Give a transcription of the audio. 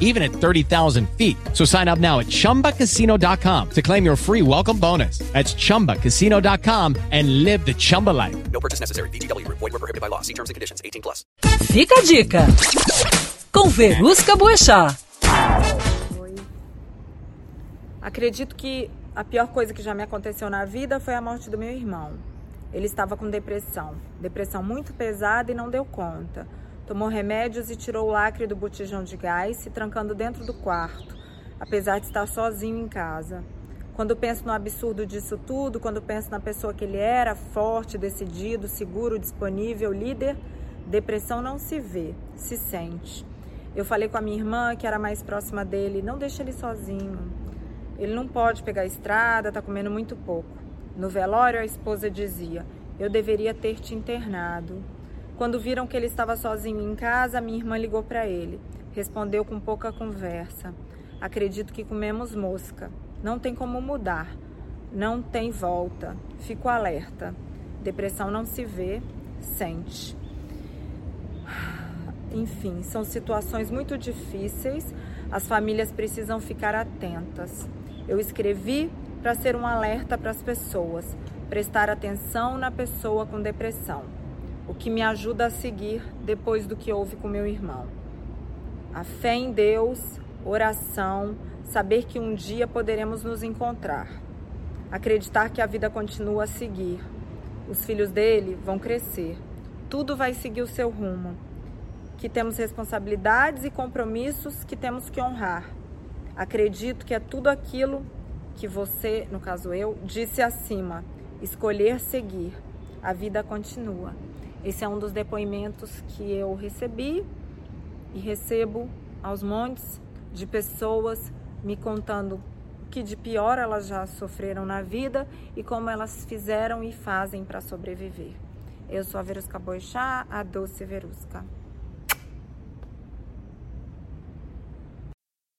even at 30,000 feet. So sign up now at ChumbaCasino.com to claim your free welcome bonus. That's ChumbaCasino.com and live the Chumba life. No purchase necessary. VGW. Void were prohibited by law. See terms and conditions. 18 plus. Fica a dica. Com Verusca Boechat. Acredito que a pior coisa que já me aconteceu na vida foi a morte do meu irmão. Ele estava com depressão. Depressão muito pesada e não deu conta. Tomou remédios e tirou o lacre do botijão de gás, se trancando dentro do quarto, apesar de estar sozinho em casa. Quando penso no absurdo disso tudo, quando penso na pessoa que ele era, forte, decidido, seguro, disponível, líder, depressão não se vê, se sente. Eu falei com a minha irmã, que era mais próxima dele, não deixa ele sozinho. Ele não pode pegar a estrada, tá comendo muito pouco. No velório, a esposa dizia: Eu deveria ter te internado. Quando viram que ele estava sozinho em casa, minha irmã ligou para ele. Respondeu com pouca conversa. Acredito que comemos mosca. Não tem como mudar. Não tem volta. Fico alerta. Depressão não se vê, sente. Enfim, são situações muito difíceis. As famílias precisam ficar atentas. Eu escrevi para ser um alerta para as pessoas, prestar atenção na pessoa com depressão o que me ajuda a seguir depois do que houve com meu irmão. A fé em Deus, oração, saber que um dia poderemos nos encontrar. Acreditar que a vida continua a seguir. Os filhos dele vão crescer. Tudo vai seguir o seu rumo. Que temos responsabilidades e compromissos que temos que honrar. Acredito que é tudo aquilo que você, no caso eu, disse acima. Escolher seguir. A vida continua. Esse é um dos depoimentos que eu recebi e recebo aos montes de pessoas me contando o que de pior elas já sofreram na vida e como elas fizeram e fazem para sobreviver. Eu sou a Verusca Boixá, a doce Verusca.